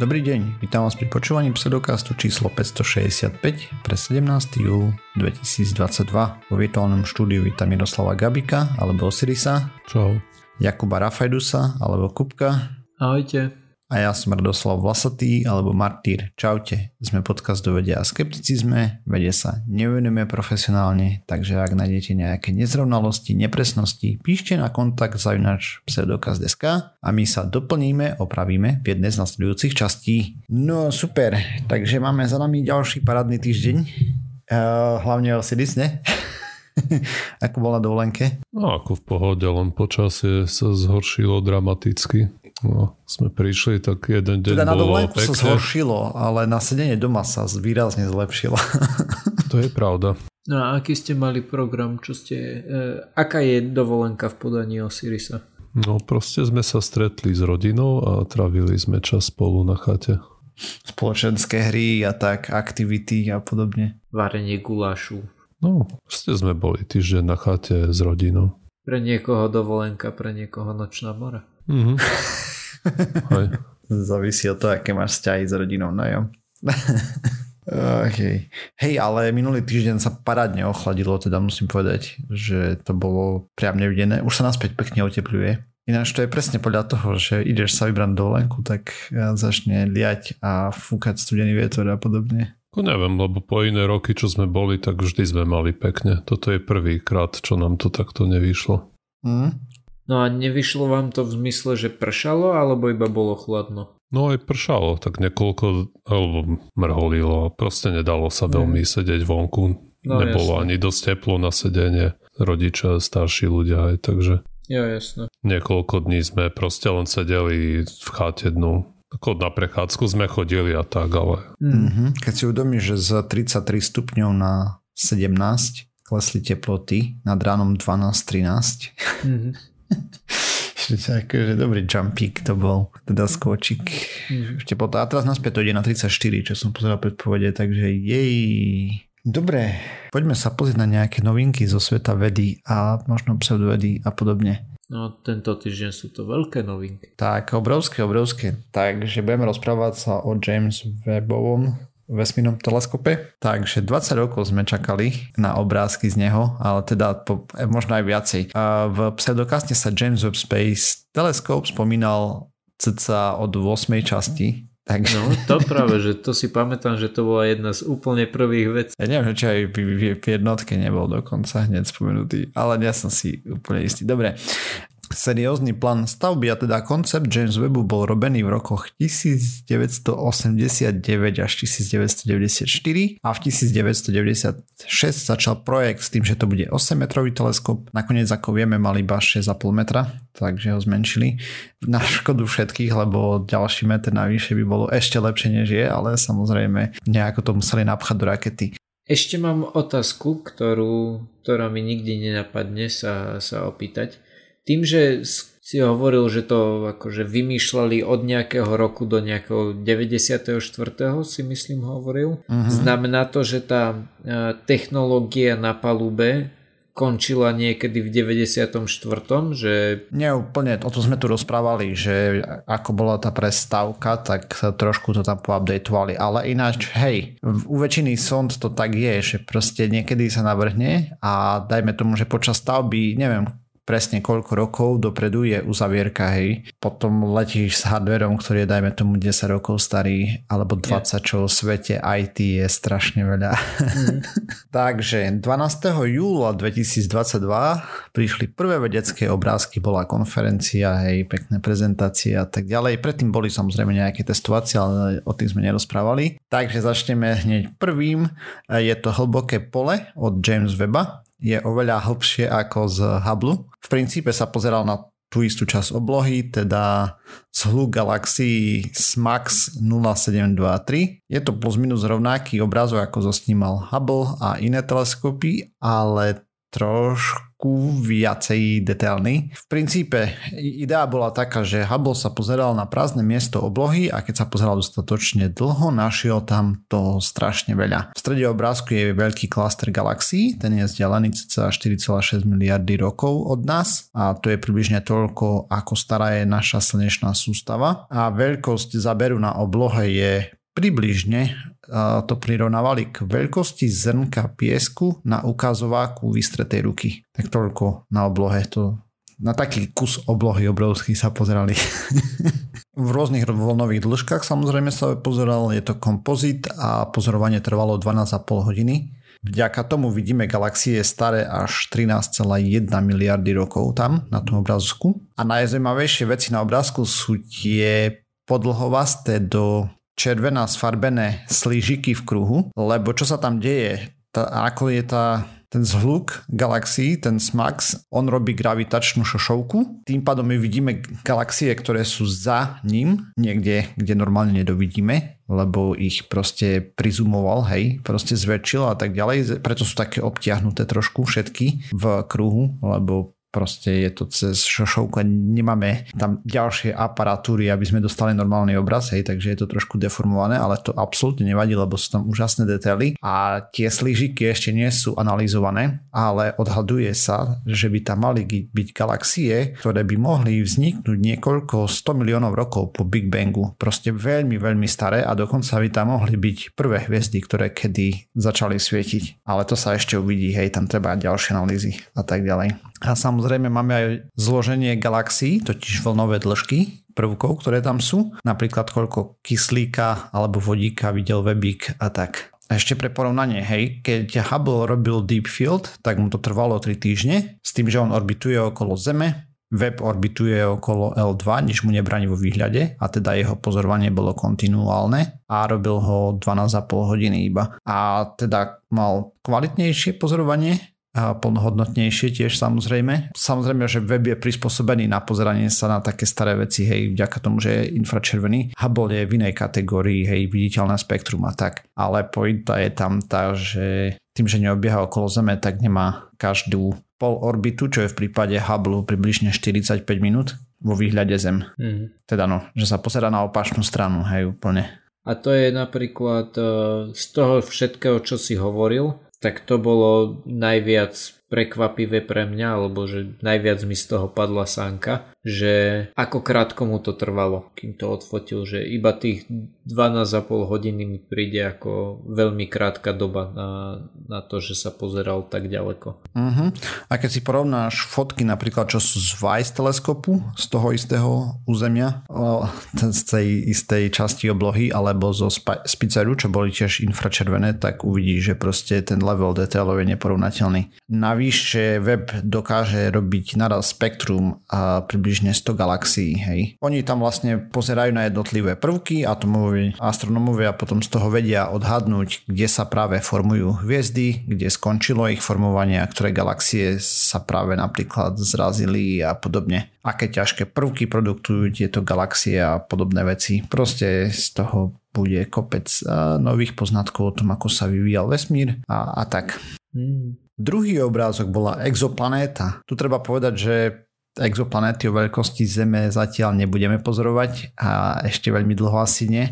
Dobrý deň, vítam vás pri počúvaní pseudokastu číslo 565 pre 17. júl 2022. Vo virtuálnom štúdiu vítam Miroslava Gabika alebo Osirisa. Čau. Jakuba Rafajdusa alebo Kupka. Ahojte a ja som Radoslav Vlasatý alebo Martýr. Čaute, sme podcast do vedia a skepticizme, vede sa nevenujeme profesionálne, takže ak nájdete nejaké nezrovnalosti, nepresnosti, píšte na kontakt zavinač pseudokaz.sk a my sa doplníme, opravíme v jednej z nasledujúcich častí. No super, takže máme za nami ďalší parádny týždeň, uh, hlavne o Sidis, ako bol na dovolenke? No ako v pohode, len počasie sa zhoršilo dramaticky. No, sme prišli, tak jeden deň teda na dovolenku sa zhoršilo, ale na sedenie doma sa výrazne zlepšilo. to je pravda. No a aký ste mali program? Čo ste, e, aká je dovolenka v podaní Osirisa? No proste sme sa stretli s rodinou a trávili sme čas spolu na chate. Spoločenské hry a tak, aktivity a podobne. Varenie gulášu. No, proste sme boli týždeň na chate s rodinou. Pre niekoho dovolenka, pre niekoho nočná mora. Mm-hmm. Závisí od toho, aké máš vzťahy s rodinou, no jo. okay. Hej, ale minulý týždeň sa parádne ochladilo, teda musím povedať, že to bolo priam nevidené. Už sa naspäť pekne otepluje. Ináč to je presne podľa toho, že ideš sa vybrať dovolenku, tak začne liať a fúkať studený vietor a podobne. No neviem, lebo po iné roky, čo sme boli, tak vždy sme mali pekne. Toto je prvý krát, čo nám to takto nevyšlo. Mm, No a nevyšlo vám to v zmysle, že pršalo, alebo iba bolo chladno? No aj pršalo, tak niekoľko, alebo mrholilo, proste nedalo sa veľmi mm. sedieť vonku. No, Nebolo jasne. ani dosť teplo na sedenie, rodičia, starší ľudia aj, takže... Jo, jasne. Niekoľko dní sme proste len sedeli v chate dnu. Ako na prechádzku sme chodili a tak, ale... Mm-hmm. Keď si uvedomíš, že z 33 stupňov na 17 klesli teploty, nad ránom 12-13, mm-hmm akože dobrý jumpík to bol, teda skočík. Potom, a teraz naspäť to ide na 34, čo som pozeral predpovede, takže jej. Dobre, poďme sa pozrieť na nejaké novinky zo sveta vedy a možno pseudovedy a podobne. No tento týždeň sú to veľké novinky. Tak, obrovské, obrovské. Takže budeme rozprávať sa o James Webbovom vesmírnom teleskope. Takže 20 rokov sme čakali na obrázky z neho, ale teda po, eh, možno aj viacej. A v pseudokaste sa James Webb Space Telescope spomínal cca od 8. časti takže... No to práve, že to si pamätám, že to bola jedna z úplne prvých vecí. Ja neviem, či aj v, v, v jednotke nebol dokonca hneď spomenutý, ale ja som si úplne istý. Dobre, Seriózny plán stavby a teda koncept James Webbu bol robený v rokoch 1989 až 1994 a v 1996 začal projekt s tým, že to bude 8 metrový teleskop. Nakoniec ako vieme mal iba 6,5 metra, takže ho zmenšili. Na škodu všetkých, lebo ďalší meter navyše by bolo ešte lepšie než je, ale samozrejme nejako to museli napchať do rakety. Ešte mám otázku, ktorú, ktorá mi nikdy nenapadne sa, sa opýtať. Tým, že si hovoril, že to akože vymýšľali od nejakého roku do nejakého 94. si myslím hovoril. Uh-huh. Znamená to, že tá e, technológia na palube končila niekedy v 94. že... Nie úplne, o tom sme tu rozprávali, že ako bola tá prestávka, tak trošku to tam poupdateovali, ale ináč, hej, u väčšiny sond to tak je, že proste niekedy sa navrhne a dajme tomu, že počas stavby, neviem, presne koľko rokov dopredu je uzavierka, hej. Potom letíš s hardverom, ktorý je dajme tomu 10 rokov starý, alebo 20, yeah. čo v svete IT je strašne veľa. Mm. Takže 12. júla 2022 prišli prvé vedecké obrázky, bola konferencia, hej, pekné prezentácie a tak ďalej. Predtým boli samozrejme nejaké testovacie, ale o tým sme nerozprávali. Takže začneme hneď prvým. Je to hlboké pole od James Webba je oveľa hlbšie ako z Hubble. V princípe sa pozeral na tú istú časť oblohy, teda z hlu galaxií SMAX 0723. Je to plus minus rovnaký obrazok, ako zosnímal Hubble a iné teleskopy, ale trošku trošku viacej detailný. V princípe idea bola taká, že Hubble sa pozeral na prázdne miesto oblohy a keď sa pozeral dostatočne dlho, našiel tam to strašne veľa. V strede obrázku je veľký klaster galaxií, ten je vzdialený cca 4,6 miliardy rokov od nás a to je približne toľko, ako stará je naša slnečná sústava a veľkosť záberu na oblohe je približne to prirovnávali k veľkosti zrnka piesku na ukazováku vystretej ruky. Tak toľko na oblohe. To, na taký kus oblohy obrovský sa pozerali. v rôznych voľnových dĺžkach samozrejme sa pozeral, je to kompozit a pozorovanie trvalo 12,5 hodiny. Vďaka tomu vidíme galaxie staré až 13,1 miliardy rokov tam na tom obrázku. A najzaujímavejšie veci na obrázku sú tie podlhovasté do červená sfarbené slížiky v kruhu, lebo čo sa tam deje, tá, ako je tá ten zhluk galaxií, ten SMAX, on robí gravitačnú šošovku. Tým pádom my vidíme galaxie, ktoré sú za ním, niekde, kde normálne nedovidíme, lebo ich proste prizumoval, hej, proste zväčšil a tak ďalej. Preto sú také obtiahnuté trošku všetky v kruhu, lebo proste je to cez šošovku nemáme tam ďalšie aparatúry, aby sme dostali normálny obraz, hej, takže je to trošku deformované, ale to absolútne nevadí, lebo sú tam úžasné detaily a tie slížiky ešte nie sú analyzované, ale odhaduje sa, že by tam mali byť galaxie, ktoré by mohli vzniknúť niekoľko 100 miliónov rokov po Big Bangu. Proste veľmi, veľmi staré a dokonca by tam mohli byť prvé hviezdy, ktoré kedy začali svietiť. Ale to sa ešte uvidí, hej, tam treba ďalšie analýzy a tak ďalej. A samozrejme máme aj zloženie galaxií, totiž vlnové dĺžky prvkov, ktoré tam sú. Napríklad koľko kyslíka alebo vodíka videl Webík a tak. A ešte pre porovnanie, hej, keď Hubble robil Deep Field, tak mu to trvalo 3 týždne, s tým, že on orbituje okolo Zeme, Web orbituje okolo L2, nič mu nebráni vo výhľade a teda jeho pozorovanie bolo kontinuálne a robil ho 12,5 hodiny iba. A teda mal kvalitnejšie pozorovanie, a plnohodnotnejšie tiež samozrejme. Samozrejme, že web je prispôsobený na pozeranie sa na také staré veci, hej, vďaka tomu, že je infračervený. Hubble je v inej kategórii, hej, viditeľné spektrum a tak. Ale pointa je tam tá, že tým, že neobieha okolo Zeme, tak nemá každú pol orbitu, čo je v prípade Hubble približne 45 minút vo výhľade Zem. Mm. Teda no, že sa pozera na opačnú stranu, hej, úplne. A to je napríklad eh, z toho všetkého, čo si hovoril, tak to bolo najviac prekvapivé pre mňa, alebo že najviac mi z toho padla sánka, že ako krátko mu to trvalo, kým to odfotil, že iba tých 12,5 hodiny mi príde ako veľmi krátka doba na, na to, že sa pozeral tak ďaleko. Uh-huh. A keď si porovnáš fotky napríklad, čo sú z Weiss teleskopu, z toho istého územia, z tej istej časti oblohy, alebo zo Spiceru, čo boli tiež infračervené, tak uvidíš, že proste ten level detailov je neporovnateľný. Navyše web dokáže robiť naraz spektrum a približne 100 galaxií. Hej. Oni tam vlastne pozerajú na jednotlivé prvky atomové astronomovia potom z toho vedia odhadnúť, kde sa práve formujú hviezdy, kde skončilo ich formovanie a ktoré galaxie sa práve napríklad zrazili a podobne. Aké ťažké prvky produktujú tieto galaxie a podobné veci. Proste z toho bude kopec nových poznatkov o tom, ako sa vyvíjal vesmír a, a tak. Hmm. Druhý obrázok bola exoplanéta. Tu treba povedať, že exoplanéty o veľkosti Zeme zatiaľ nebudeme pozorovať a ešte veľmi dlho asi nie.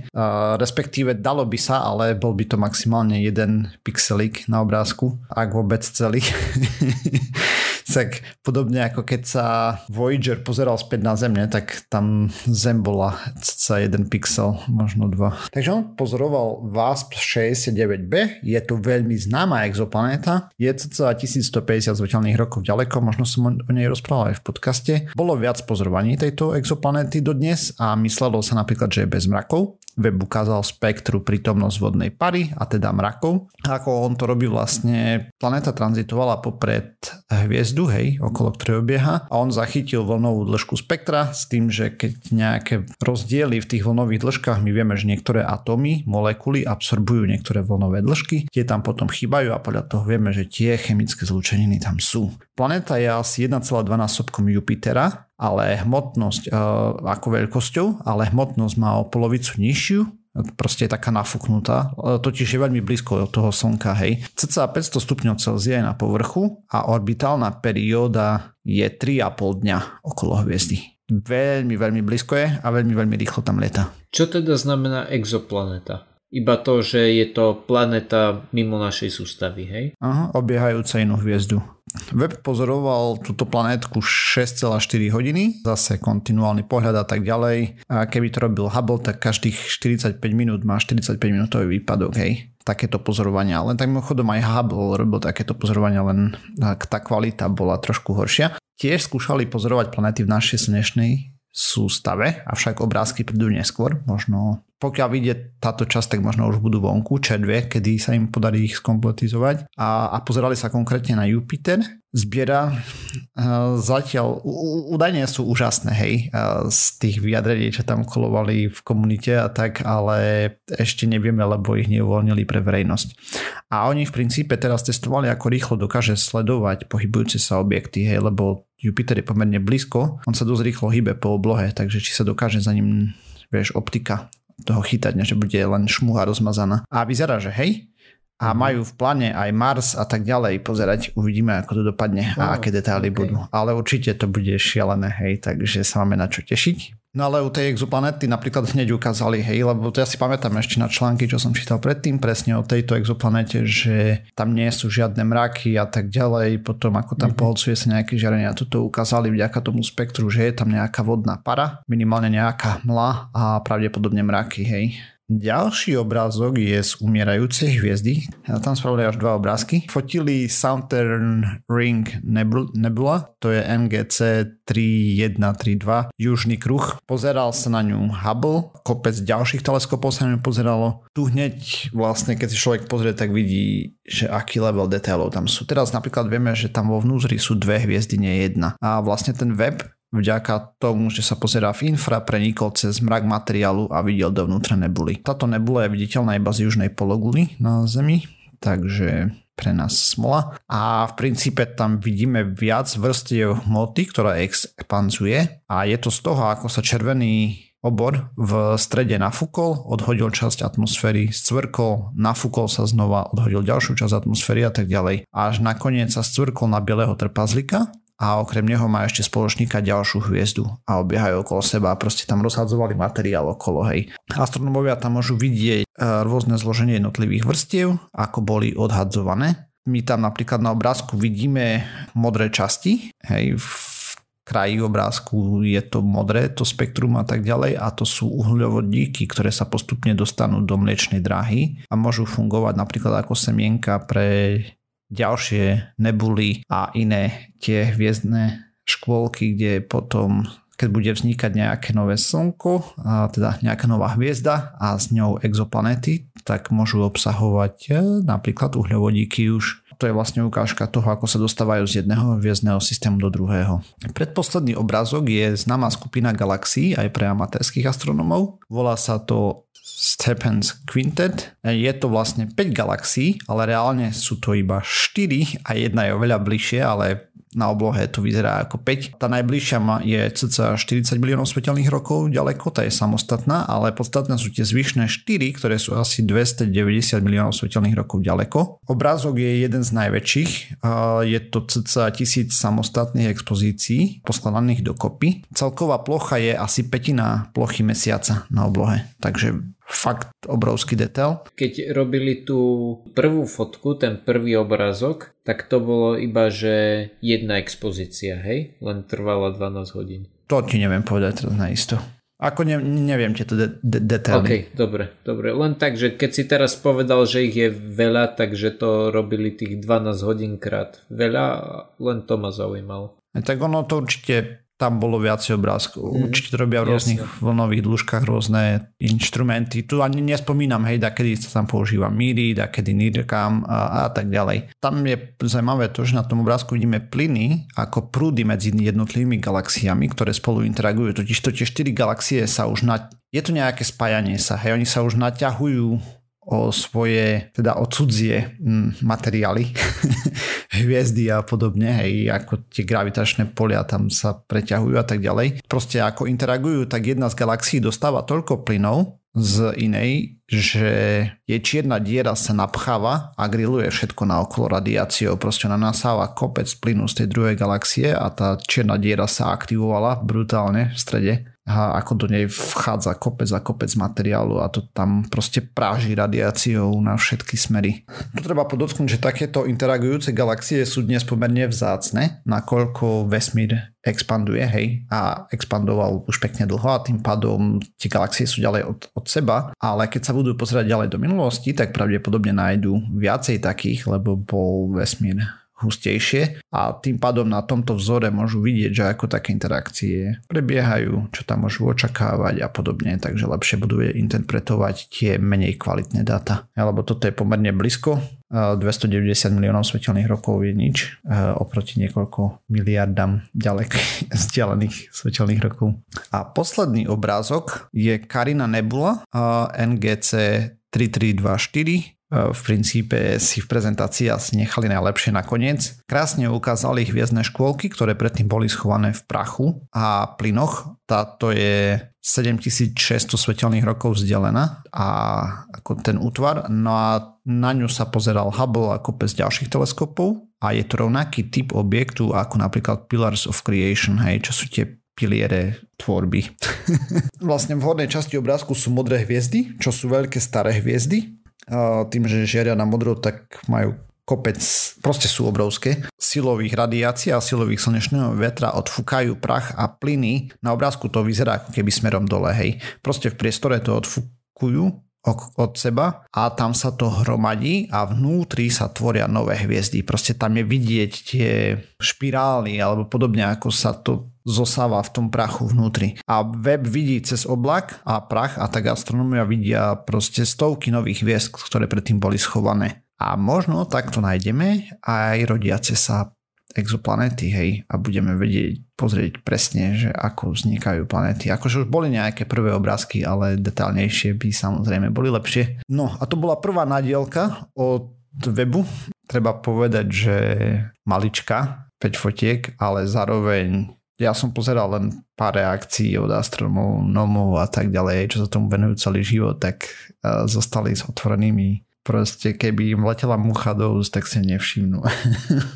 Respektíve dalo by sa, ale bol by to maximálne jeden pixelik na obrázku, ak vôbec celý. tak podobne ako keď sa Voyager pozeral späť na Zem, tak tam Zem bola sa jeden pixel, možno dva. Takže on pozoroval VASP 69b, je to veľmi známa exoplanéta, je cca 1150 zvetelných rokov ďaleko, možno som o nej rozprával aj v podcaste. Bolo viac pozorovaní tejto exoplanéty dodnes a myslelo sa napríklad, že je bez mrakov. Web ukázal spektru prítomnosť vodnej pary a teda mrakov. Ako on to robí vlastne, planéta tranzitovala popred hviezdu, hej, okolo ktorej obieha a on zachytil vlnovú dĺžku spektra s tým, že keď nejaké rozdiely v tých vlnových dĺžkach, my vieme, že niektoré atómy, molekuly absorbujú niektoré vlnové dĺžky, tie tam potom chýbajú a podľa toho vieme, že tie chemické zlúčeniny tam sú. Planéta je asi 1,2 násobkom Jupitera ale hmotnosť e, ako veľkosťou, ale hmotnosť má o polovicu nižšiu proste je taká nafúknutá, totiž je veľmi blízko od toho Slnka, hej. Cca 500 stupňov Celzia je na povrchu a orbitálna perióda je 3,5 dňa okolo hviezdy. Veľmi, veľmi blízko je a veľmi, veľmi rýchlo tam lieta. Čo teda znamená exoplaneta? Iba to, že je to planeta mimo našej sústavy, hej? Aha, obiehajúca inú hviezdu. Web pozoroval túto planetku 6,4 hodiny, zase kontinuálny pohľad a tak ďalej. A keby to robil Hubble, tak každých 45 minút má 45 minútový výpadok, hej takéto pozorovania. Len tak mimochodom aj Hubble robil takéto pozorovania, len tá kvalita bola trošku horšia. Tiež skúšali pozorovať planety v našej slnečnej sústave, avšak obrázky prídu neskôr, možno pokiaľ vyjde táto časť, tak možno už budú vonku, červie, kedy sa im podarí ich skompletizovať. A, a pozerali sa konkrétne na Jupiter. Zbiera uh, zatiaľ, údajne sú úžasné, hej, uh, z tých vyjadrení, čo tam kolovali v komunite a tak, ale ešte nevieme, lebo ich neuvoľnili pre verejnosť. A oni v princípe teraz testovali, ako rýchlo dokáže sledovať pohybujúce sa objekty, hej, lebo Jupiter je pomerne blízko, on sa dosť rýchlo hýbe po oblohe, takže či sa dokáže za ním vieš, optika toho chytať, že bude len šmuha rozmazaná. A vyzerá, že hej, a mhm. majú v pláne aj Mars a tak ďalej pozerať. Uvidíme, ako to dopadne a aké detaily okay. budú. Ale určite to bude šialené, hej, takže sa máme na čo tešiť. No ale u tej exoplanety napríklad hneď ukázali, hej, lebo to ja si pamätám ešte na články, čo som čítal predtým, presne o tejto exoplanete, že tam nie sú žiadne mraky a tak ďalej, potom ako tam mm-hmm. poholcuje sa nejaké žiarenie a toto ukázali vďaka tomu spektru, že je tam nejaká vodná para, minimálne nejaká mla a pravdepodobne mraky, hej. Ďalší obrázok je z umierajúcej hviezdy. Ja tam spravili až dva obrázky. Fotili Southern Ring Nebula, to je NGC 3132, južný kruh. Pozeral sa na ňu Hubble, kopec ďalších teleskopov sa na ňu pozeralo. Tu hneď vlastne, keď si človek pozrie, tak vidí, že aký level detailov tam sú. Teraz napríklad vieme, že tam vo vnútri sú dve hviezdy, nie jedna. A vlastne ten web vďaka tomu, že sa pozerá v infra, prenikol cez mrak materiálu a videl dovnútra nebuly. Táto nebula je viditeľná iba z južnej pologuly na Zemi, takže pre nás smola. A v princípe tam vidíme viac vrstiev hmoty, ktorá expanzuje a je to z toho, ako sa červený obor v strede nafúkol, odhodil časť atmosféry, scvrkol, nafúkol sa znova, odhodil ďalšiu časť atmosféry a tak ďalej. Až nakoniec sa scvrkol na bieleho trpazlika a okrem neho má ešte spoločníka ďalšiu hviezdu a obiehajú okolo seba a proste tam rozhadzovali materiál okolo, hej. Astronomovia tam môžu vidieť e, rôzne zloženie jednotlivých vrstiev, ako boli odhadzované. My tam napríklad na obrázku vidíme modré časti, hej, v kraji obrázku je to modré, to spektrum a tak ďalej a to sú uhľovodíky, ktoré sa postupne dostanú do mliečnej dráhy a môžu fungovať napríklad ako semienka pre ďalšie nebuly a iné tie hviezdne škôlky, kde potom keď bude vznikať nejaké nové slnko, a teda nejaká nová hviezda a s ňou exoplanety, tak môžu obsahovať e, napríklad uhľovodíky už. To je vlastne ukážka toho, ako sa dostávajú z jedného hviezdneho systému do druhého. Predposledný obrázok je známa skupina galaxií aj pre amatérských astronomov. Volá sa to Stephens Quintet. Je to vlastne 5 galaxií, ale reálne sú to iba 4 a jedna je oveľa bližšie, ale na oblohe to vyzerá ako 5. Tá najbližšia je cca 40 miliónov svetelných rokov ďaleko, tá je samostatná, ale podstatné sú tie zvyšné 4, ktoré sú asi 290 miliónov svetelných rokov ďaleko. Obrázok je jeden z najväčších, je to cca tisíc samostatných expozícií poskladaných dokopy. Celková plocha je asi petina plochy mesiaca na oblohe, takže fakt obrovský detail. Keď robili tú prvú fotku, ten prvý obrázok, tak to bolo iba, že jedna expozícia, hej? Len trvala 12 hodín. To ti neviem povedať teraz isto. Ako ne, neviem tieto de- de- detaily. OK, dobre, dobre. Len tak, že keď si teraz povedal, že ich je veľa, takže to robili tých 12 hodín krát veľa, len to ma zaujímalo. Tak ono to určite tam bolo viacej obrázkov. Mm, Určite robia v rôznych jasne. vlnových dĺžkach rôzne inštrumenty. Tu ani nespomínam, hej, da kedy sa tam používa Miri, da kedy NIRCAM a, a tak ďalej. Tam je zaujímavé to, že na tom obrázku vidíme plyny ako prúdy medzi jednotlivými galaxiami, ktoré spolu interagujú. Totiž to tie 4 galaxie sa už na... Je to nejaké spájanie sa, hej, oni sa už naťahujú o svoje, teda o cudzie mm, materiály, hviezdy a podobne, hej, ako tie gravitačné polia tam sa preťahujú a tak ďalej. Proste ako interagujú, tak jedna z galaxií dostáva toľko plynov, z inej, že je čierna diera sa napcháva a grilluje všetko na okolo radiáciou. Proste ona nasáva kopec plynu z tej druhej galaxie a tá čierna diera sa aktivovala brutálne v strede a ako do nej vchádza kopec a kopec materiálu a to tam proste práži radiáciou na všetky smery. Tu treba podotknúť, že takéto interagujúce galaxie sú dnes pomerne vzácne, nakoľko vesmír expanduje, hej, a expandoval už pekne dlho a tým pádom tie galaxie sú ďalej od, od seba, ale keď sa budú pozerať ďalej do minulosti, tak pravdepodobne nájdú viacej takých, lebo bol vesmír hustejšie a tým pádom na tomto vzore môžu vidieť, že ako také interakcie prebiehajú, čo tam môžu očakávať a podobne, takže lepšie budú interpretovať tie menej kvalitné dáta. Lebo toto je pomerne blízko, 290 miliónov svetelných rokov je nič oproti niekoľko miliardám ďalek vzdialených svetelných rokov. A posledný obrázok je Karina Nebula NGC 3324 v princípe si v prezentácii asi nechali najlepšie nakoniec. Krásne ukázali hviezdne škôlky, ktoré predtým boli schované v prachu a plynoch. Táto je 7600 svetelných rokov vzdelená a ako ten útvar. No a na ňu sa pozeral Hubble ako bez ďalších teleskopov a je to rovnaký typ objektu ako napríklad Pillars of Creation, hej, čo sú tie piliere tvorby. vlastne v hornej časti obrázku sú modré hviezdy, čo sú veľké staré hviezdy tým, že žiaria na modro, tak majú kopec, proste sú obrovské, silových radiácií a silových slnečného vetra odfúkajú prach a plyny. Na obrázku to vyzerá ako keby smerom dole, hej. Proste v priestore to odfúkujú od seba a tam sa to hromadí a vnútri sa tvoria nové hviezdy. Proste tam je vidieť tie špirály alebo podobne ako sa to zosáva v tom prachu vnútri. A web vidí cez oblak a prach a tak astronomia vidia proste stovky nových hviezd, ktoré predtým boli schované. A možno takto nájdeme aj rodiace sa exoplanéty, hej, a budeme vedieť pozrieť presne, že ako vznikajú planéty. Akože už boli nejaké prvé obrázky, ale detálnejšie by samozrejme boli lepšie. No a to bola prvá nadielka od webu. Treba povedať, že malička, 5 fotiek, ale zároveň ja som pozeral len pár reakcií od astronomov a tak ďalej, čo sa tomu venujú celý život, tak zostali s otvorenými proste keby im letela mucha do úst, tak si nevšimnú.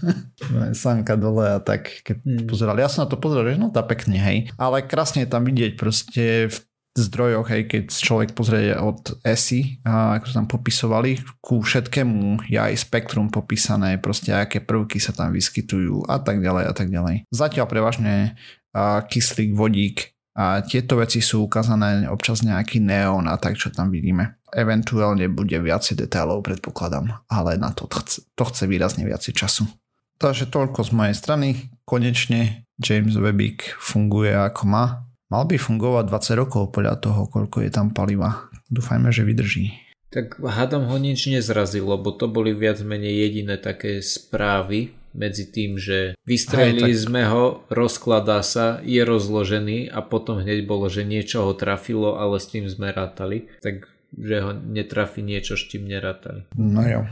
Sanka dole a tak, keď mm. pozerali. Ja som na to pozeral, že no tá pekne, hej. Ale krásne je tam vidieť proste v zdrojoch, hej, keď človek pozrie od ESI, a ako sa tam popisovali, ku všetkému je aj spektrum popísané, proste aké prvky sa tam vyskytujú a tak ďalej a tak ďalej. Zatiaľ prevažne kyslík, vodík, a tieto veci sú ukázané občas nejaký neón a tak, čo tam vidíme. Eventuálne bude viacej detailov, predpokladám, ale na to chce, to chce výrazne viacej času. Takže toľko z mojej strany. Konečne James Webbik funguje ako má. Mal by fungovať 20 rokov podľa toho, koľko je tam paliva. Dúfajme, že vydrží. Tak hádam ho nič nezrazilo, lebo to boli viac menej jediné také správy, medzi tým, že vystrelili tak... sme ho, rozkladá sa, je rozložený a potom hneď bolo, že niečo ho trafilo, ale s tým sme rátali. Tak že ho netrafi niečo, s čím nerátali. No jo.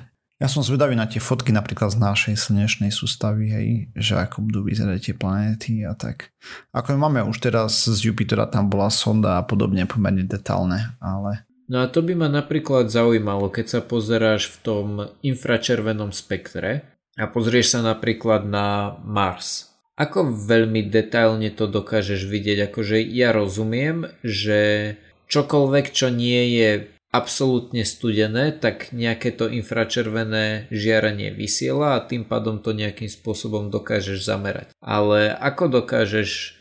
Ja som zvedavý na tie fotky napríklad z našej slnečnej sústavy, hej, že ako budú vyzerať tie planéty a tak. Ako máme už teraz z Jupitera, tam bola sonda a podobne pomerne detálne, ale... No a to by ma napríklad zaujímalo, keď sa pozeráš v tom infračervenom spektre, a pozrieš sa napríklad na Mars. Ako veľmi detailne to dokážeš vidieť? Akože ja rozumiem, že čokoľvek, čo nie je absolútne studené, tak nejaké to infračervené žiarenie vysiela a tým pádom to nejakým spôsobom dokážeš zamerať. Ale ako dokážeš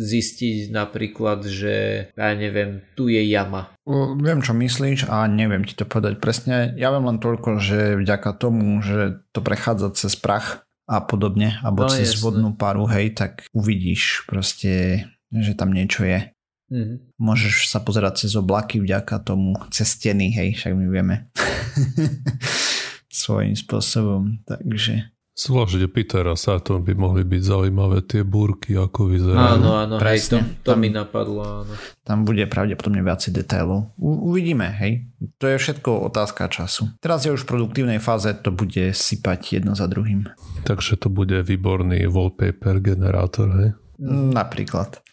zistiť napríklad, že ja neviem, tu je jama. Viem, čo myslíš a neviem ti to povedať presne. Ja viem len toľko, že vďaka tomu, že to prechádza cez prach a podobne, alebo no, cez jasne. vodnú paru, hej, tak uvidíš proste, že tam niečo je. Mm-hmm. Môžeš sa pozerať cez oblaky vďaka tomu, cez steny, hej, však my vieme. Svojím spôsobom, takže Zvlášť Jupiter a Saturn by mohli byť zaujímavé tie búrky, ako vyzerajú. Áno, áno, Presne, hej, to, to tam, mi napadlo. Áno. Tam bude pravdepodobne viacej detailov. U, uvidíme, hej. To je všetko otázka času. Teraz je už v produktívnej fáze, to bude sypať jedno za druhým. Takže to bude výborný wallpaper generátor, hej? Napríklad.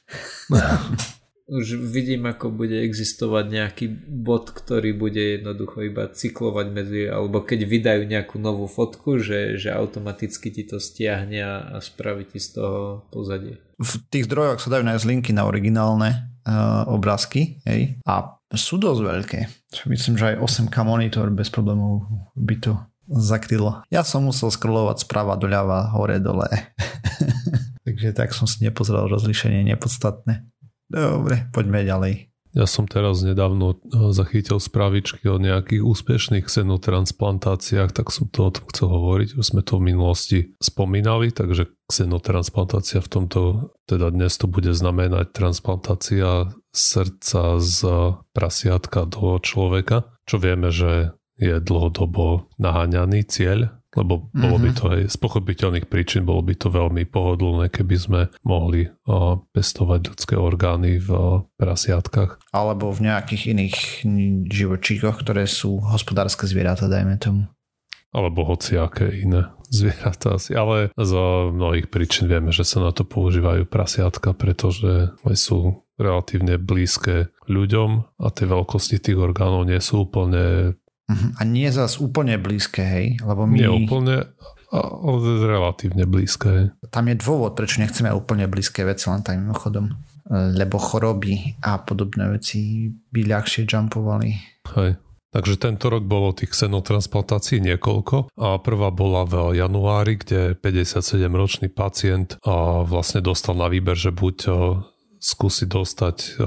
už vidím, ako bude existovať nejaký bot, ktorý bude jednoducho iba cyklovať medzi, alebo keď vydajú nejakú novú fotku, že, že automaticky ti to stiahne a spraví ti z toho pozadie. V tých zdrojoch sa dajú nájsť linky na originálne uh, obrázky hej? a sú dosť veľké. Myslím, že aj 8K monitor bez problémov by to zakrylo. Ja som musel scrollovať sprava doľava, hore, dole. Takže tak som si nepozeral rozlišenie nepodstatné. Dobre, poďme ďalej. Ja som teraz nedávno e, zachytil spravičky o nejakých úspešných xenotransplantáciách, tak som to o tom chcel hovoriť. Už sme to v minulosti spomínali, takže xenotransplantácia v tomto, teda dnes to bude znamenať transplantácia srdca z prasiatka do človeka, čo vieme, že je dlhodobo naháňaný cieľ lebo bolo mm-hmm. by mhm. to aj z pochopiteľných príčin, bolo by to veľmi pohodlné, keby sme mohli uh, pestovať ľudské orgány v uh, prasiatkách. Alebo v nejakých iných živočíkoch, ktoré sú hospodárske zvieratá, dajme tomu. Alebo hociaké iné zvieratá asi. Ale z mnohých príčin vieme, že sa na to používajú prasiatka, pretože sú relatívne blízke ľuďom a tie veľkosti tých orgánov nie sú úplne Uh-huh. A nie zas úplne blízke, hej? Lebo my... Nie úplne, ale relatívne blízke. Hej. Tam je dôvod, prečo nechceme úplne blízke veci, len tak mimochodom. Lebo choroby a podobné veci by ľahšie jumpovali. Hej. Takže tento rok bolo tých xenotransplantácií niekoľko a prvá bola v januári, kde 57-ročný pacient vlastne dostal na výber, že buď skúsi dostať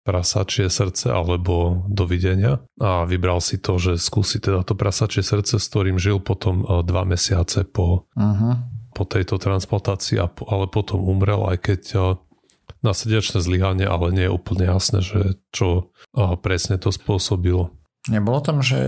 prasačie srdce alebo dovidenia a vybral si to, že skúsi teda to prasačie srdce, s ktorým žil potom e, dva mesiace po, uh-huh. po tejto transplantácii, ale potom umrel, aj keď e, na srdečné zlyhanie, ale nie je úplne jasné, že čo e, presne to spôsobilo. Nebolo tam, že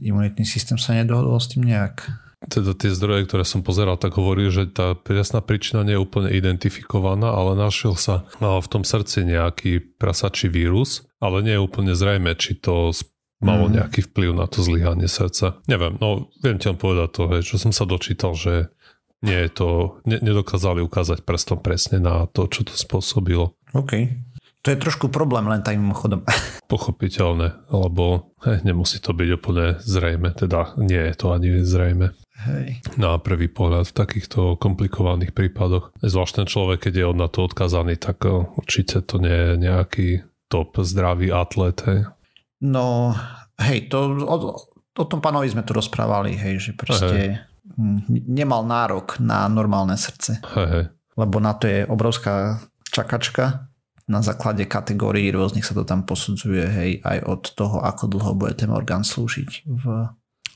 imunitný systém sa nedohodol s tým nejak? Teda tie zdroje, ktoré som pozeral, tak hovorí, že tá presná príčina nie je úplne identifikovaná, ale našiel sa v tom srdci nejaký prasačí vírus, ale nie je úplne zrejme, či to malo mhm. nejaký vplyv na to zlyhanie srdca. Neviem, no viem ti len povedať to, hej, čo som sa dočítal, že nie je to, ne, nedokázali ukázať prstom presne na to, čo to spôsobilo. OK. To je trošku problém len tak mimochodom. Pochopiteľné, lebo hej, nemusí to byť úplne zrejme, teda nie je to ani zrejme. Hej. Na prvý pohľad v takýchto komplikovaných prípadoch. Zvlášť ten človek, keď je od na to odkazaný, tak eh, určite to nie je nejaký top zdravý atlet. Hej. No, hej, to, o, o tom pánovi sme tu rozprávali, hej, že proste hej. nemal nárok na normálne srdce. Hej, hej. Lebo na to je obrovská čakačka. Na základe kategórií rôznych sa to tam posudzuje, hej, aj od toho, ako dlho bude ten orgán slúžiť v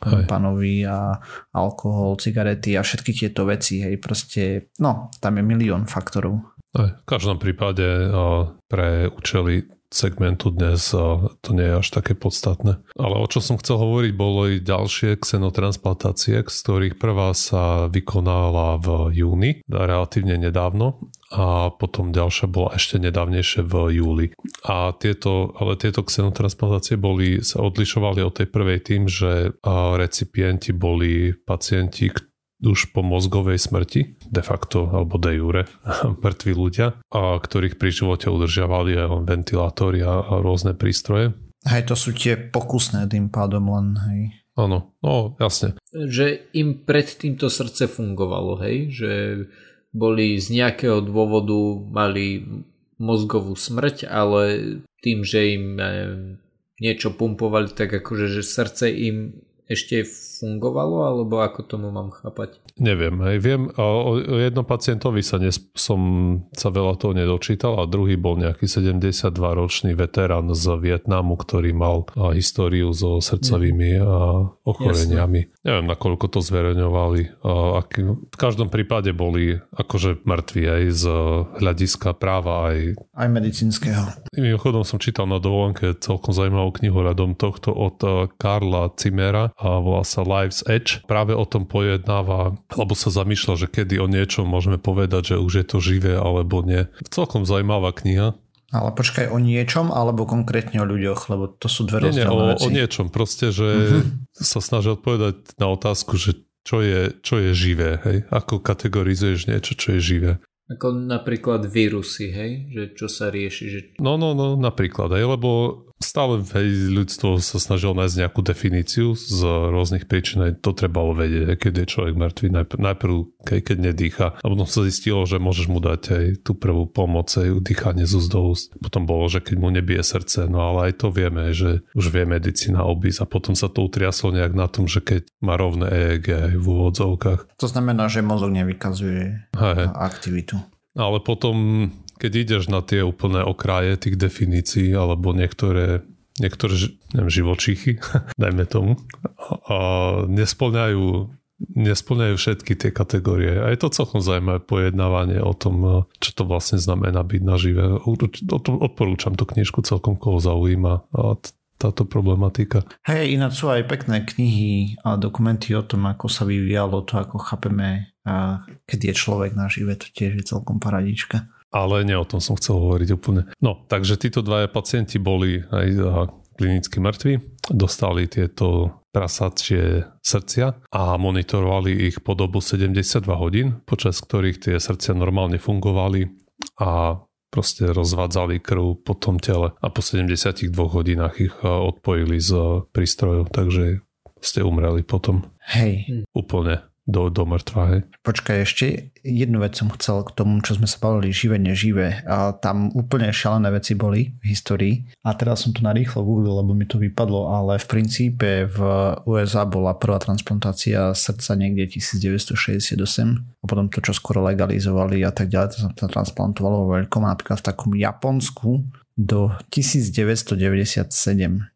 hej. panovi a alkohol, cigarety a všetky tieto veci, hej, proste, no, tam je milión faktorov. Aj, v každom prípade pre účely segmentu dnes to nie je až také podstatné. Ale o čo som chcel hovoriť, bolo i ďalšie xenotransplantácie, z ktorých prvá sa vykonala v júni, relatívne nedávno a potom ďalšia bola ešte nedávnejšie v júli. A tieto, ale tieto xenotransplantácie boli, sa odlišovali od tej prvej tým, že recipienti boli pacienti, už po mozgovej smrti, de facto alebo de jure, mŕtvi ľudia, a ktorých pri živote udržiavali aj ventilátory a, rôzne prístroje. Hej, to sú tie pokusné tým pádom len, hej. Áno, no jasne. Že im pred týmto srdce fungovalo, hej, že boli z nejakého dôvodu mali mozgovú smrť, ale tým, že im niečo pumpovali, tak akože že srdce im ešte fungovalo, alebo ako tomu mám chápať? Neviem, hej, viem, o, o jednom pacientovi sa nes, som sa veľa toho nedočítal a druhý bol nejaký 72-ročný veterán z Vietnamu, ktorý mal a, históriu so srdcovými a, ochoreniami. Jasne. Neviem, nakoľko to zverejňovali. A, aký, v každom prípade boli akože mŕtvi aj z hľadiska práva aj... Aj medicínskeho. Mimochodom som čítal na dovolenke celkom zaujímavú knihu radom tohto od Karla Cimera a volá sa Life's Edge. Práve o tom pojednáva, alebo sa zamýšľa, že kedy o niečom môžeme povedať, že už je to živé alebo nie. Celkom zaujímavá kniha. Ale počkaj, o niečom alebo konkrétne o ľuďoch, lebo to sú dve rozdielne o, veci. o niečom, proste, že uh-huh. sa snaží odpovedať na otázku, že čo je, čo je živé, hej? Ako kategorizuješ niečo, čo je živé? Ako napríklad vírusy, hej? Že čo sa rieši. Že... No, no, no, napríklad aj, lebo stále hej, ľudstvo sa snažilo nájsť nejakú definíciu z rôznych príčin, to trebalo vedieť, keď je človek mŕtvý, najprv, najprv keď, keď nedýcha. A potom sa zistilo, že môžeš mu dať aj tú prvú pomoc, aj dýchanie z úst do úst. Potom bolo, že keď mu nebije srdce, no ale aj to vieme, že už vie medicína obísť a potom sa to utriaslo nejak na tom, že keď má rovné EEG aj v úvodzovkách. To znamená, že mozog nevykazuje hej. aktivitu. Ale potom, keď ideš na tie úplné okraje tých definícií, alebo niektoré niektoré neviem, živočíchy, dajme tomu, a nesplňajú nesplňajú všetky tie kategórie. A je to celkom zaujímavé pojednávanie o tom, čo to vlastne znamená byť nažive. Odporúčam tú knižku celkom, koho zaujíma táto problematika. Hej, ináč sú aj pekné knihy a dokumenty o tom, ako sa vyvíjalo to, ako chápeme a keď je človek nažive, to tiež je celkom paradička. Ale nie o tom som chcel hovoriť úplne. No, takže títo dvaja pacienti boli aj klinicky mŕtvi, dostali tieto prasačie srdcia a monitorovali ich po dobu 72 hodín, počas ktorých tie srdcia normálne fungovali a proste rozvádzali krv po tom tele a po 72 hodinách ich odpojili z prístrojov, takže ste umreli potom. Hej. Úplne do, do mŕtva. Hej. Počkaj, ešte jednu vec som chcel k tomu, čo sme sa bavili, živé, neživé. A tam úplne šalené veci boli v histórii. A teraz som to narýchlo googlil, lebo mi to vypadlo, ale v princípe v USA bola prvá transplantácia srdca niekde 1968 a potom to, čo skoro legalizovali a tak ďalej, to sa transplantovalo vo veľkom. Napríklad v takom Japonsku do 1997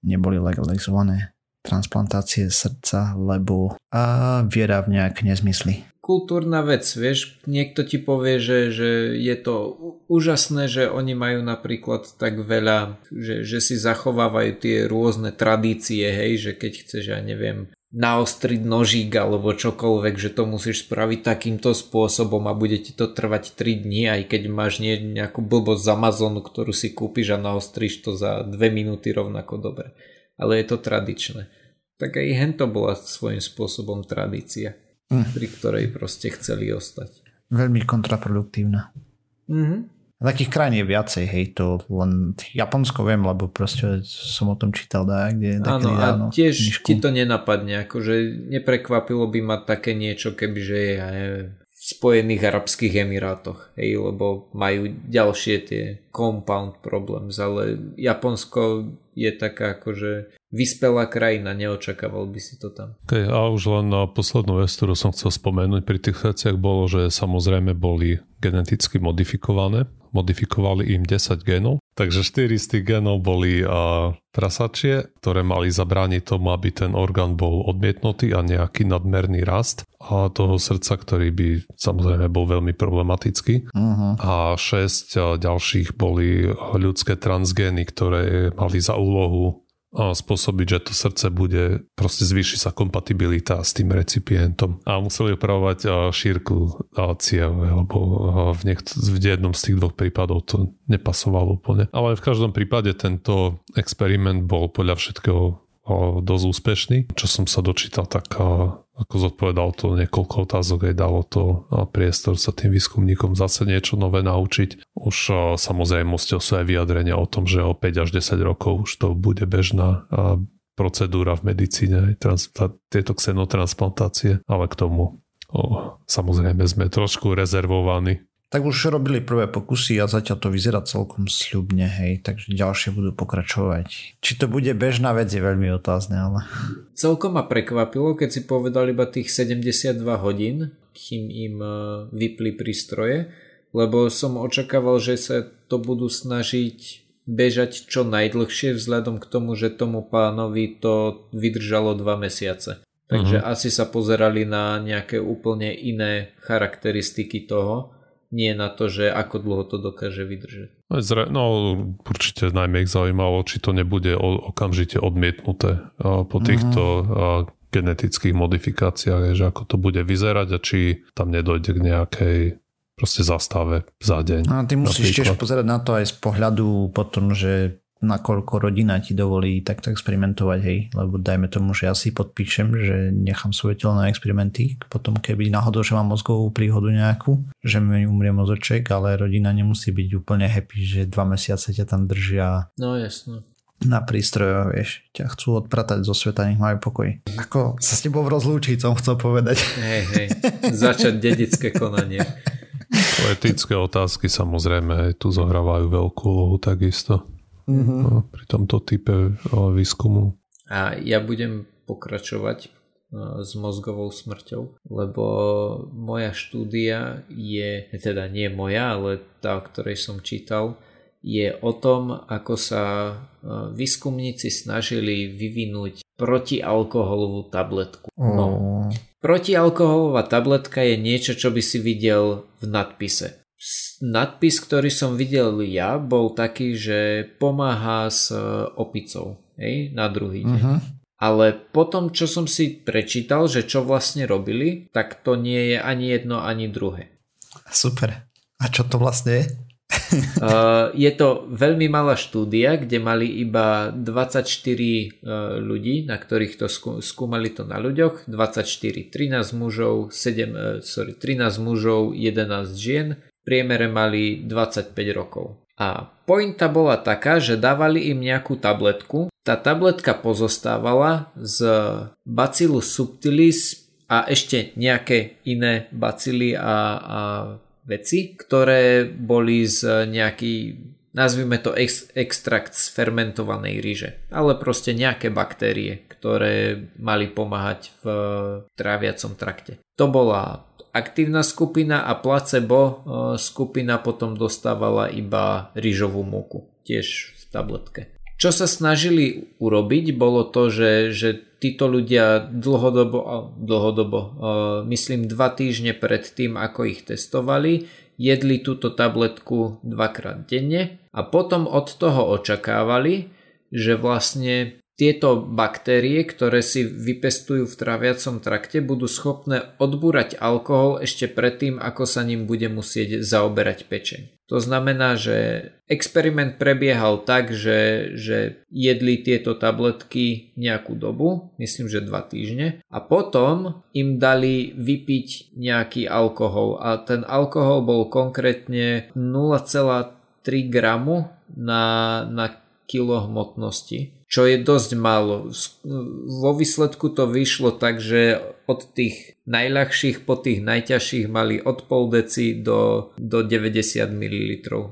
neboli legalizované transplantácie srdca, lebo a viera v nejak nezmysly. Kultúrna vec, vieš, niekto ti povie, že, že je to úžasné, že oni majú napríklad tak veľa, že, že si zachovávajú tie rôzne tradície, hej, že keď chceš, ja neviem, naostriť nožík alebo čokoľvek, že to musíš spraviť takýmto spôsobom a bude ti to trvať 3 dní, aj keď máš nie, nejakú blbosť z Amazonu, ktorú si kúpiš a naostriš to za 2 minúty rovnako dobre ale je to tradičné. Tak aj hento bola svojím spôsobom tradícia, mm. pri ktorej proste chceli ostať. Veľmi kontraproduktívna. Mm-hmm. Takých krajín je viacej, hej, to len Japonsko viem, lebo proste som o tom čítal, dá, kde Áno, a tiež knižku. ti to nenapadne, akože neprekvapilo by ma také niečo, kebyže je aj v Spojených Arabských Emirátoch, hej, lebo majú ďalšie tie compound problems, ale Japonsko je taká akože vyspelá krajina, neočakával by si to tam. Okay, a už len na poslednú vec, ktorú som chcel spomenúť pri tých veciach bolo, že samozrejme boli geneticky modifikované, modifikovali im 10 genov, takže 4 z tých genov boli a, prasačie, ktoré mali zabrániť tomu, aby ten orgán bol odmietnutý a nejaký nadmerný rast a toho srdca, ktorý by samozrejme bol veľmi problematický. Uh-huh. A 6 ďalších boli ľudské transgény, ktoré mali za úlohu spôsobiť, že to srdce bude, proste zvýši sa kompatibilita s tým recipientom. A museli opravovať šírku ciev, lebo v, niekt- v jednom z tých dvoch prípadov to nepasovalo úplne. Ale v každom prípade tento experiment bol podľa všetkého dosť úspešný. Čo som sa dočítal, tak ako zodpovedal to niekoľko otázok, aj dalo to priestor sa tým výskumníkom zase niečo nové naučiť. Už samozrejmosťou sú aj vyjadrenia o tom, že o 5 až 10 rokov už to bude bežná procedúra v medicíne, tieto xenotransplantácie, ale k tomu o, samozrejme sme trošku rezervovaní tak už robili prvé pokusy a zatiaľ to vyzerá celkom sľubne, hej, takže ďalšie budú pokračovať. Či to bude bežná vec je veľmi otázne, ale... Celkom ma prekvapilo, keď si povedal iba tých 72 hodín, kým im e, vypli prístroje, lebo som očakával, že sa to budú snažiť bežať čo najdlhšie vzhľadom k tomu, že tomu pánovi to vydržalo dva mesiace. Takže uh-huh. asi sa pozerali na nejaké úplne iné charakteristiky toho nie na to, že ako dlho to dokáže vydržať. No, no určite najmä ich zaujímalo, či to nebude okamžite odmietnuté po týchto mm-hmm. genetických modifikáciách, že ako to bude vyzerať a či tam nedojde k nejakej proste zastave za deň. A ty musíš napríklad. tiež pozerať na to aj z pohľadu potom, že nakoľko rodina ti dovolí takto experimentovať, hej, lebo dajme tomu, že ja si podpíšem, že nechám svoje telo na experimenty, potom keby náhodou, že mám mozgovú príhodu nejakú, že mi umrie mozoček, ale rodina nemusí byť úplne happy, že dva mesiace ťa tam držia. No jasno na prístrojoch, vieš, ťa chcú odpratať zo sveta, nech majú pokoj. Ako sa s tebou rozlúčiť, som chcel povedať. Hej, hej, začať dedické konanie. Etické otázky samozrejme tu zohrávajú veľkú úlohu takisto mm-hmm. no, pri tomto type výskumu. A ja budem pokračovať s mozgovou smrťou, lebo moja štúdia je, teda nie moja, ale tá, o ktorej som čítal, je o tom, ako sa výskumníci snažili vyvinúť protialkoholovú tabletku. No, Protialkoholová tabletka je niečo, čo by si videl v nadpise. Nadpis, ktorý som videl ja, bol taký, že pomáha s e, opicou hej, na druhý deň. Uh-huh. Ale potom, čo som si prečítal, že čo vlastne robili, tak to nie je ani jedno, ani druhé. Super. A čo to vlastne je? Uh, je to veľmi malá štúdia, kde mali iba 24 uh, ľudí, na ktorých to skúmali to na ľuďoch, 24, 13 mužov, 7, uh, sorry, 13 mužov, 11 žien, priemere mali 25 rokov. A pointa bola taká, že dávali im nejakú tabletku. Tá tabletka pozostávala z Bacillus subtilis a ešte nejaké iné bacily a, a veci, ktoré boli z nejaký, nazvime to ex, extrakt z fermentovanej ríže, ale proste nejaké baktérie, ktoré mali pomáhať v tráviacom trakte. To bola aktívna skupina a placebo e, skupina potom dostávala iba rýžovú múku, tiež v tabletke. Čo sa snažili urobiť, bolo to, že, že títo ľudia dlhodobo, dlhodobo, myslím dva týždne pred tým, ako ich testovali, jedli túto tabletku dvakrát denne a potom od toho očakávali, že vlastne tieto baktérie, ktoré si vypestujú v traviacom trakte, budú schopné odbúrať alkohol ešte predtým, ako sa ním bude musieť zaoberať pečeň. To znamená, že experiment prebiehal tak, že, že jedli tieto tabletky nejakú dobu, myslím, že dva týždne, a potom im dali vypiť nejaký alkohol a ten alkohol bol konkrétne 0,3 gramu na, na kilo hmotnosti čo je dosť málo. Vo výsledku to vyšlo tak, že od tých najľahších po tých najťažších mali od pol deci do, do 90 ml.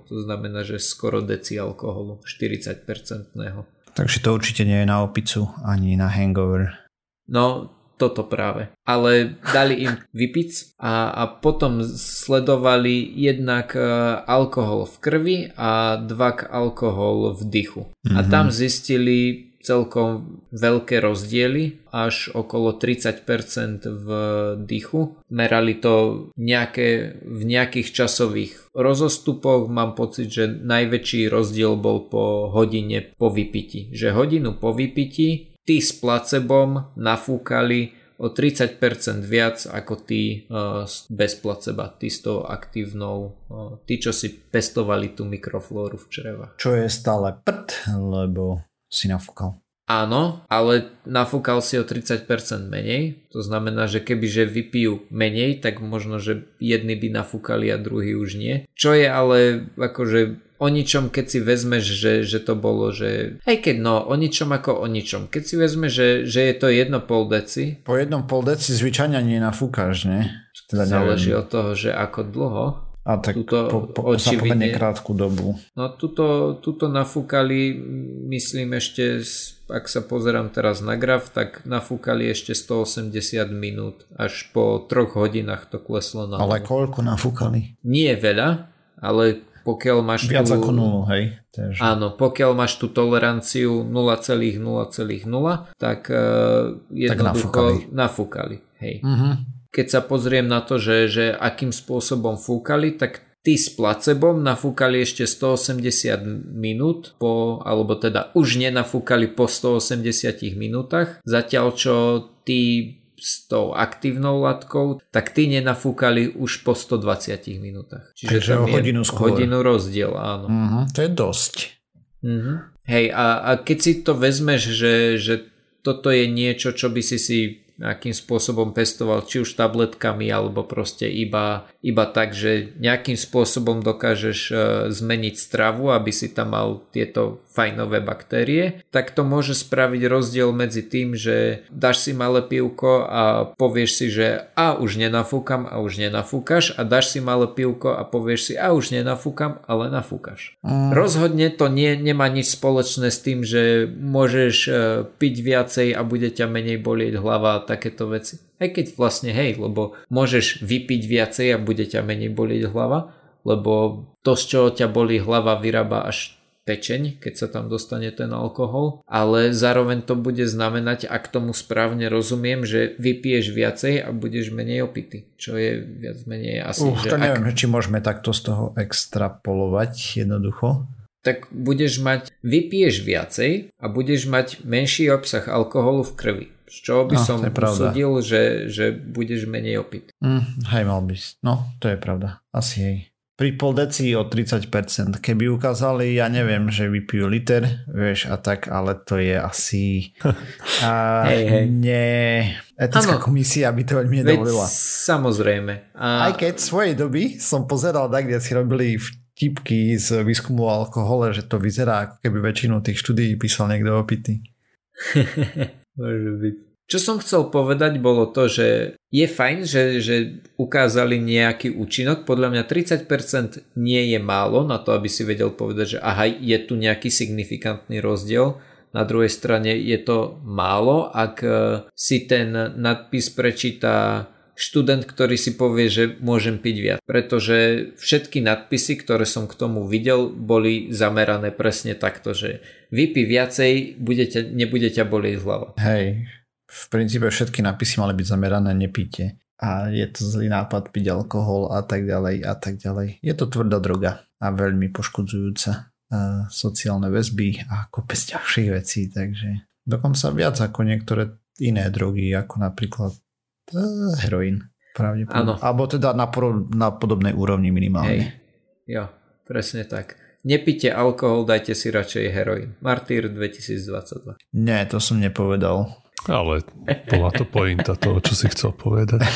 To znamená, že skoro deci alkoholu, 40-percentného. Takže to určite nie je na opicu ani na hangover. No, toto práve. Ale dali im vypiť a, a potom sledovali jednak e, alkohol v krvi a dvak alkohol v dychu. Mm-hmm. A mhm. tam zistili celkom veľké rozdiely, až okolo 30% v dychu. Merali to nejaké, v nejakých časových rozostupoch. Mám pocit, že najväčší rozdiel bol po hodine po vypiti. Že hodinu po vypiti tí s placebom nafúkali o 30% viac ako tí uh, bez placeba, tí s tou aktívnou, uh, tí, čo si pestovali tú mikroflóru v črevách. Čo je stále prd, lebo si nafúkal. Áno, ale nafúkal si o 30% menej. To znamená, že keby že vypijú menej, tak možno, že jedni by nafúkali a druhý už nie. Čo je ale akože o ničom, keď si vezmeš, že, že to bolo, že hej keď no, o ničom ako o ničom. Keď si vezmeš, že, že je to jedno pol deci. Po jednom pol deci zvyčajne nie nafúkaš, nie? Teda záleží od toho, že ako dlho. A tak tuto, po, po, očividne, krátku dobu. No tuto, tuto nafúkali, myslím ešte, ak sa pozerám teraz na graf, tak nafúkali ešte 180 minút. Až po troch hodinách to kleslo na Ale koľko nafúkali? Nie veľa, ale pokiaľ máš Viac tú, ako nulu, hej? Takže. Áno, pokiaľ máš tú toleranciu 0,0,0, tak uh, jednoducho tak nafúkali. nafúkali hej. Uh-huh. Keď sa pozriem na to, že, že akým spôsobom fúkali, tak tí s placebom nafúkali ešte 180 minút po, alebo teda už nenafúkali po 180 minútach, zatiaľ čo tí s tou aktívnou latkou, tak tí nenafúkali už po 120 minútach. Čiže Takže tam o hodinu skôr. hodinu rozdiel, áno. Uh-huh, to je dosť. Mm-hmm. Hej, a, a keď si to vezmeš, že, že toto je niečo, čo by si si nejakým spôsobom pestoval, či už tabletkami, alebo proste iba, iba tak, že nejakým spôsobom dokážeš e, zmeniť stravu, aby si tam mal tieto fajnové baktérie, tak to môže spraviť rozdiel medzi tým, že dáš si malé pivko a povieš si, že a už nenafúkam a už nenafúkaš a dáš si malé pivko a povieš si a už nenafúkam, ale nafúkaš. Mm. Rozhodne to nie, nemá nič spoločné s tým, že môžeš e, piť viacej a bude ťa menej bolieť hlava takéto veci. Aj keď vlastne hej, lebo môžeš vypiť viacej a bude ťa menej bolieť hlava, lebo to, z čoho ťa bolí hlava, vyrába až pečeň, keď sa tam dostane ten alkohol, ale zároveň to bude znamenať, ak tomu správne rozumiem, že vypiješ viacej a budeš menej opity, čo je viac menej asi... Uh, že to neviem, ak... či môžeme takto z toho extrapolovať jednoducho tak budeš mať, vypiješ viacej a budeš mať menší obsah alkoholu v krvi. Z čoho by no, som usudil, že, že budeš menej opit. Mm, hej, mal by No, to je pravda. Asi hej. Pri pol deci o 30%. Keby ukázali, ja neviem, že vypijú liter, vieš, a tak, ale to je asi a, hej, hej. nie... Etická ano, komisia by to veľmi nedovolila. Samozrejme. A... Aj keď svojej doby som pozeral tak, kde si robili vtipky z výskumu alkohole, že to vyzerá ako keby väčšinu tých štúdií písal niekto opity. Môže byť. Čo som chcel povedať bolo to, že je fajn, že, že ukázali nejaký účinok. Podľa mňa 30% nie je málo na to, aby si vedel povedať, že aha, je tu nejaký signifikantný rozdiel. Na druhej strane je to málo, ak e, si ten nadpis prečíta študent, ktorý si povie, že môžem piť viac. Pretože všetky nadpisy, ktoré som k tomu videl, boli zamerané presne takto, že vypí viacej, bude ťa, nebude ťa bolieť hlava. Hej, v princípe všetky nápisy mali byť zamerané nepíte. A je to zlý nápad piť alkohol a tak ďalej a tak ďalej. Je to tvrdá droga a veľmi poškodzujúca uh, sociálne väzby a kopec ďalších vecí, takže dokonca viac ako niektoré iné drogy, ako napríklad heroín. Pravdepodobne. Alebo teda na, na podobnej úrovni minimálne. Hej. Jo, presne tak. Nepite alkohol, dajte si radšej heroin. Martyr 2022. Nie, to som nepovedal. Ale bola to pointa toho, čo si chcel povedať.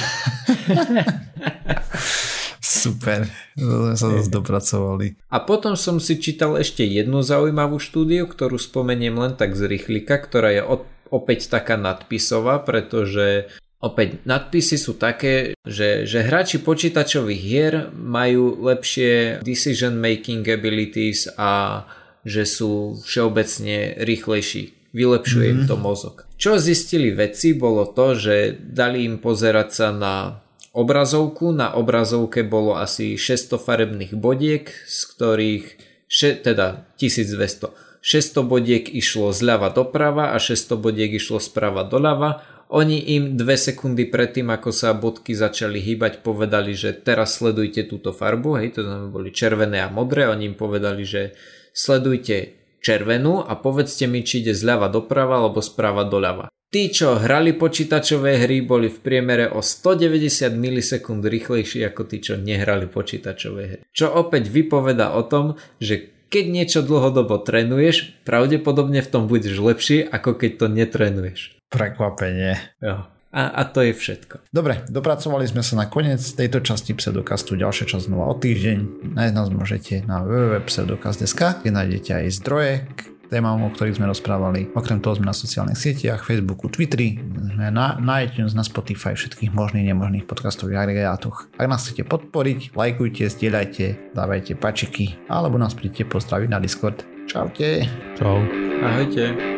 Super, to sme sa zase dopracovali. A potom som si čítal ešte jednu zaujímavú štúdiu, ktorú spomeniem len tak z rýchlika, ktorá je opäť taká nadpisová, pretože Opäť, nadpisy sú také, že, že hráči počítačových hier majú lepšie decision making abilities a že sú všeobecne rýchlejší. Vylepšuje mm-hmm. im to mozog. Čo zistili vedci bolo to, že dali im pozerať sa na obrazovku. Na obrazovke bolo asi 600 farebných bodiek, z ktorých še, teda 1200. 600 bodiek išlo zľava doprava a 600 bodiek išlo sprava doľava oni im dve sekundy predtým, ako sa bodky začali hýbať, povedali, že teraz sledujte túto farbu, hej, to znamená boli červené a modré, oni im povedali, že sledujte červenú a povedzte mi, či ide zľava doprava alebo sprava doľava. Tí, čo hrali počítačové hry, boli v priemere o 190 milisekúnd rýchlejší ako tí, čo nehrali počítačové hry. Čo opäť vypoveda o tom, že keď niečo dlhodobo trénuješ, pravdepodobne v tom budeš lepší, ako keď to netrenuješ. Prekvapenie. Jo. A, a to je všetko. Dobre, dopracovali sme sa na koniec tejto časti Pseudokastu. Ďalšia časť znova o týždeň. Nájsť nás môžete na www.pseudokast.sk, kde nájdete aj zdroje k témam, o ktorých sme rozprávali. Okrem toho sme na sociálnych sieťach, Facebooku, Twitteri, sme na, na iTunes, na Spotify, všetkých možných, nemožných podcastových agregátoch. Ak nás chcete podporiť, lajkujte, zdieľajte, dávajte pačiky, alebo nás príďte pozdraviť na Discord. Čaute. Čau. Ahojte.